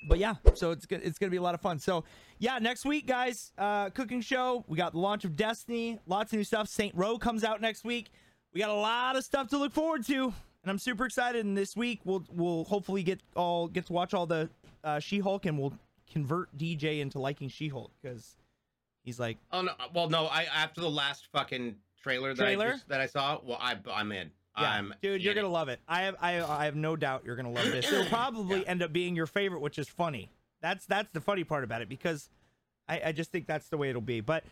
But yeah, so it's good. It's gonna be a lot of fun. So yeah, next week, guys, uh, cooking show. We got the launch of Destiny. Lots of new stuff. Saint Row comes out next week. We got a lot of stuff to look forward to, and I'm super excited. And this week, we'll we'll hopefully get all get to watch all the uh, She-Hulk, and we'll convert DJ into liking She-Hulk because he's like, Oh no! Well, no. I after the last fucking trailer that, Trailer? I, just, that I saw, well, I, I'm in. Yeah, I'm dude, you're gonna it. love it. I have I I have no doubt you're gonna love this. It'll probably end up being your favorite, which is funny. That's that's the funny part about it because I, I just think that's the way it'll be. But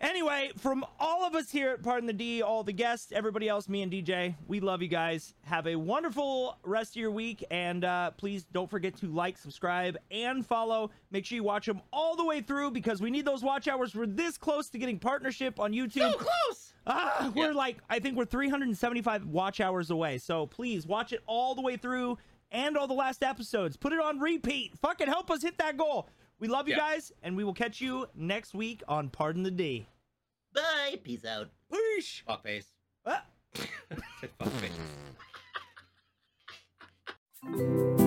Anyway, from all of us here at Pardon the D, all the guests, everybody else, me and DJ, we love you guys. Have a wonderful rest of your week, and uh, please don't forget to like, subscribe, and follow. Make sure you watch them all the way through because we need those watch hours. We're this close to getting partnership on YouTube. So close. Ah, we're yeah. like I think we're 375 watch hours away. So please watch it all the way through and all the last episodes. Put it on repeat. Fucking help us hit that goal. We love you yeah. guys, and we will catch you next week on Pardon the D. Bye. Peace out. Peace. Fuckface. Ah. fuckface.